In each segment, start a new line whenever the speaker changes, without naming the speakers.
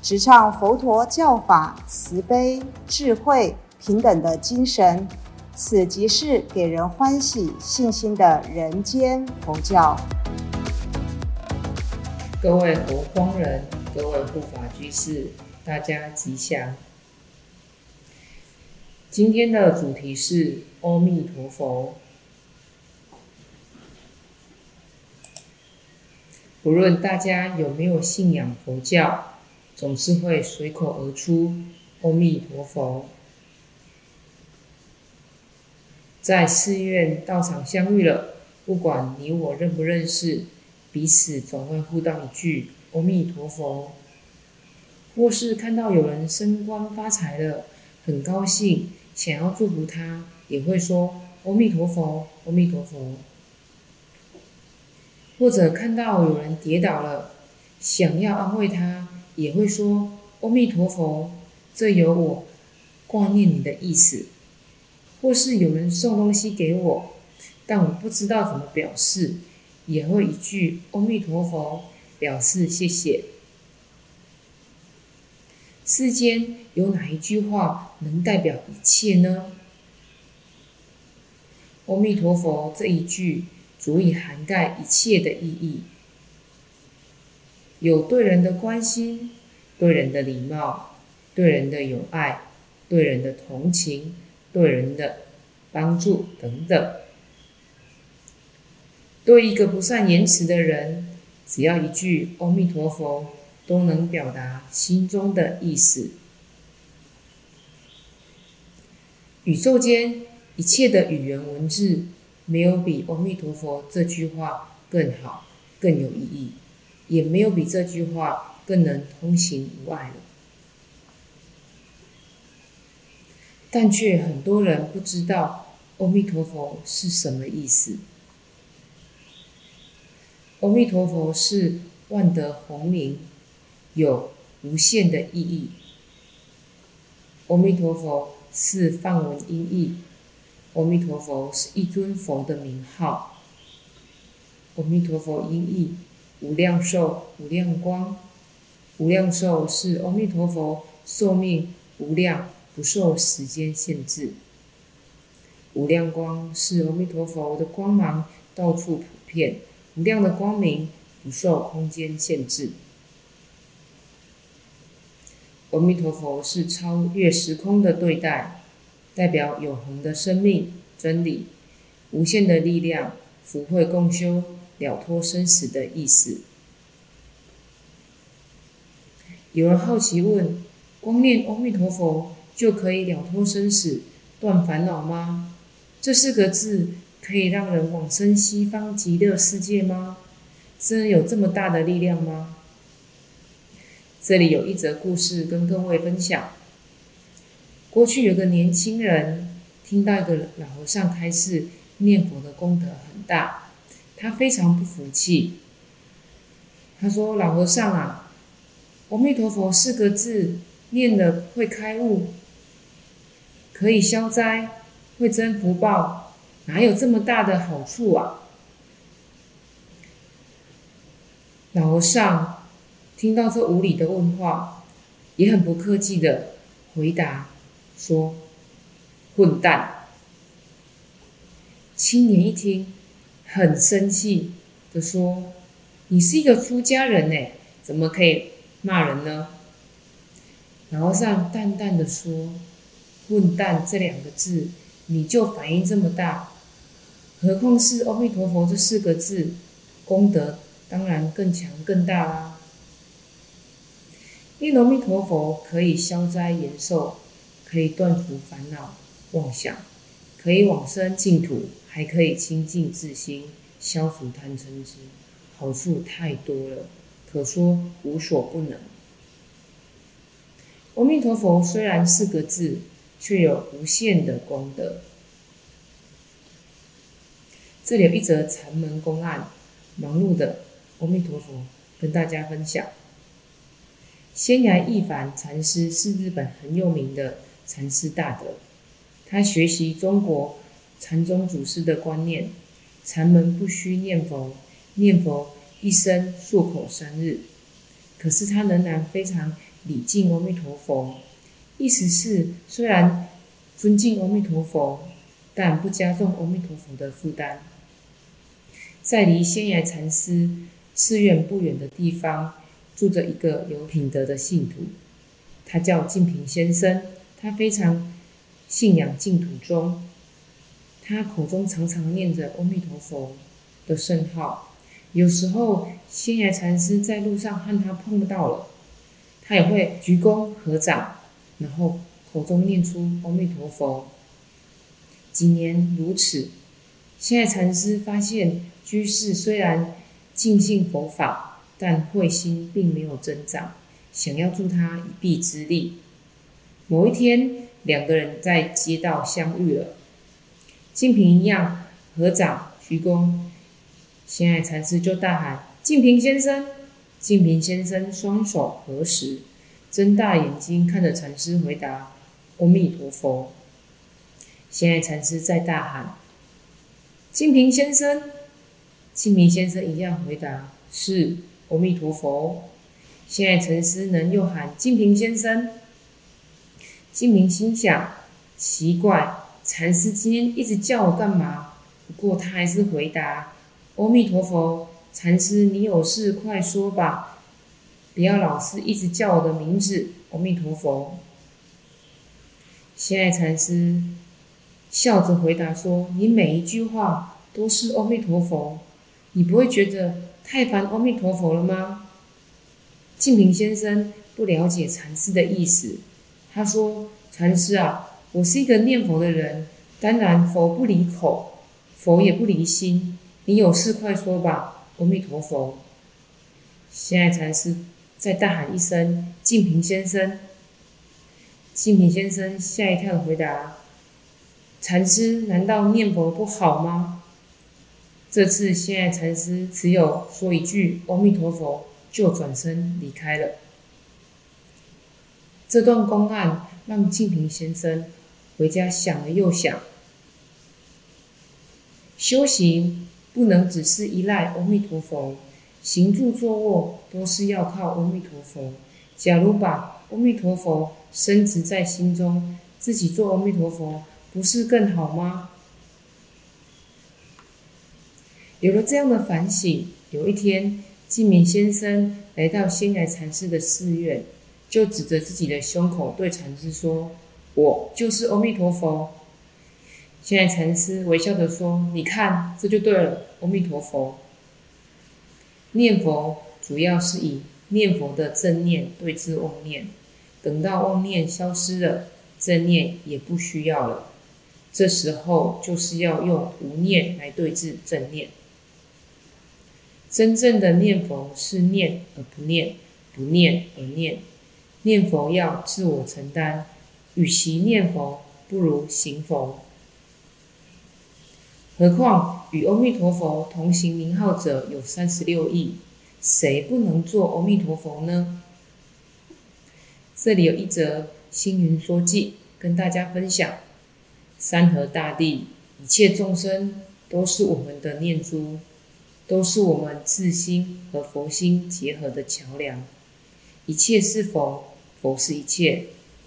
直唱佛陀教法慈悲、智慧、平等的精神。此即是给人欢喜、信心的人间佛教。
各位佛光人，各位护法居士，大家吉祥。今天的主题是阿弥陀佛。不论大家有没有信仰佛教，总是会随口而出“阿弥陀佛”。在寺院道场相遇了，不管你我认不认识，彼此总会互道一句“阿弥陀佛”。或是看到有人升官发财了，很高兴。想要祝福他，也会说“阿弥陀佛，阿弥陀佛”。或者看到有人跌倒了，想要安慰他，也会说“阿弥陀佛”，这有我挂念你的意思。或是有人送东西给我，但我不知道怎么表示，也会一句“阿弥陀佛”表示谢谢。世间有哪一句话能代表一切呢？阿弥陀佛这一句足以涵盖一切的意义，有对人的关心、对人的礼貌、对人的友爱、对人的同情、对人的帮助等等。对一个不善言辞的人，只要一句阿弥陀佛。都能表达心中的意思。宇宙间一切的语言文字，没有比“阿弥陀佛”这句话更好、更有意义，也没有比这句话更能通行无碍了。但却很多人不知道“阿弥陀佛”是什么意思。阿弥陀佛是万德洪名。有无限的意义。阿弥陀佛是梵文音译，阿弥陀佛是一尊佛的名号。阿弥陀佛音译无量寿、无量光。无量寿是阿弥陀佛寿命无量，不受时间限制。无量光是阿弥陀佛的光芒到处普遍，无量的光明不受空间限制。阿弥陀佛是超越时空的对待，代表永恒的生命真理、无限的力量、福慧共修、了脱生死的意思。有人好奇问：光念阿弥陀佛就可以了脱生死、断烦恼吗？这四个字可以让人往生西方极乐世界吗？真有这么大的力量吗？这里有一则故事跟各位分享。过去有个年轻人听到一个老和尚开示念佛的功德很大，他非常不服气。他说：“老和尚啊，阿弥陀佛四个字念了会开悟，可以消灾，会增福报，哪有这么大的好处啊？”老和尚。听到这无理的问话，也很不客气的回答说：“混蛋！”青年一听，很生气的说：“你是一个出家人呢，怎么可以骂人呢？”然后上淡淡的说：“混蛋这两个字，你就反应这么大，何况是阿弥陀佛这四个字，功德当然更强更大啦。”因为阿弥陀佛可以消灾延寿，可以断除烦恼妄想，可以往生净土，还可以清净自心，消除贪嗔痴，好处太多了，可说无所不能。阿弥陀佛虽然四个字，却有无限的功德。这里有一则禅门公案，忙碌的阿弥陀佛跟大家分享。仙崖一凡禅师是日本很有名的禅师大德，他学习中国禅宗祖师的观念，禅门不需念佛，念佛一生漱口三日。可是他仍然非常礼敬阿弥陀佛，意思是虽然尊敬阿弥陀佛，但不加重阿弥陀佛的负担。在离仙崖禅师寺院不远的地方，住着一个有品德的信徒，他叫静平先生。他非常信仰净土中，他口中常常念着阿弥陀佛的圣号。有时候仙崖禅师在路上和他碰不到了，他也会鞠躬合掌，然后口中念出阿弥陀佛。几年如此，仙崖禅师发现。居士虽然尽信佛法，但慧心并没有增长，想要助他一臂之力。某一天，两个人在街道相遇了，静平一样合掌鞠躬，心爱禅师就大喊：“静平先生！”静平先生双手合十，睁大眼睛看着禅师，回答：“阿弥陀佛。”心爱禅师再大喊：“净平先生！”清明先生一样回答：“是阿弥陀佛。”现在禅师能又喊净平先生。净平心想：奇怪，禅师今天一直叫我干嘛？不过他还是回答：“阿弥陀佛。”禅师，你有事快说吧，不要老是一直叫我的名字。阿弥陀佛。现在禅师笑着回答说：“你每一句话都是阿弥陀佛。”你不会觉得太烦阿弥陀佛了吗？净平先生不了解禅师的意思，他说：“禅师啊，我是一个念佛的人，当然佛不离口，佛也不离心。你有事快说吧，阿弥陀佛。”现在禅师再大喊一声：“净平先生！”净平先生吓一跳的回答：“禅师，难道念佛不好吗？”这次，现在禅师只有说一句“阿弥陀佛”，就转身离开了。这段公案让静平先生回家想了又想，修行不能只是依赖阿弥陀佛，行住坐卧都是要靠阿弥陀佛。假如把阿弥陀佛升值在心中，自己做阿弥陀佛，不是更好吗？有了这样的反省，有一天，净明先生来到仙崖禅师的寺院，就指着自己的胸口对禅师说：“我就是阿弥陀佛。”现在禅师微笑着说：“你看，这就对了。阿弥陀佛，念佛主要是以念佛的正念对治妄念，等到妄念消失了，正念也不需要了。这时候就是要用无念来对治正念。”真正的念佛是念而不念，不念而念。念佛要自我承担，与其念佛，不如行佛。何况与阿弥陀佛同行名号者有三十六亿，谁不能做阿弥陀佛呢？这里有一则星云说记，跟大家分享：山河大地，一切众生都是我们的念珠。都是我们自心和佛心结合的桥梁。一切是佛，佛是一切，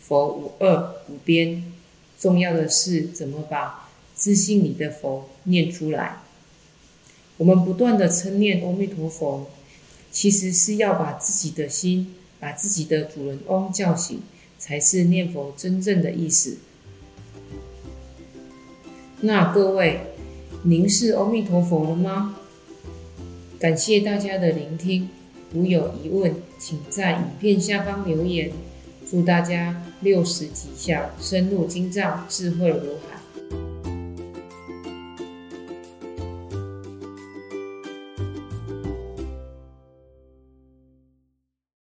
佛无二无边。重要的是怎么把自心里的佛念出来。我们不断的称念阿弥陀佛，其实是要把自己的心，把自己的主人翁叫醒，才是念佛真正的意思。那各位，您是阿弥陀佛了吗？感谢大家的聆听，如有疑问，请在影片下方留言。祝大家六十吉祥，深入经藏，智慧如海。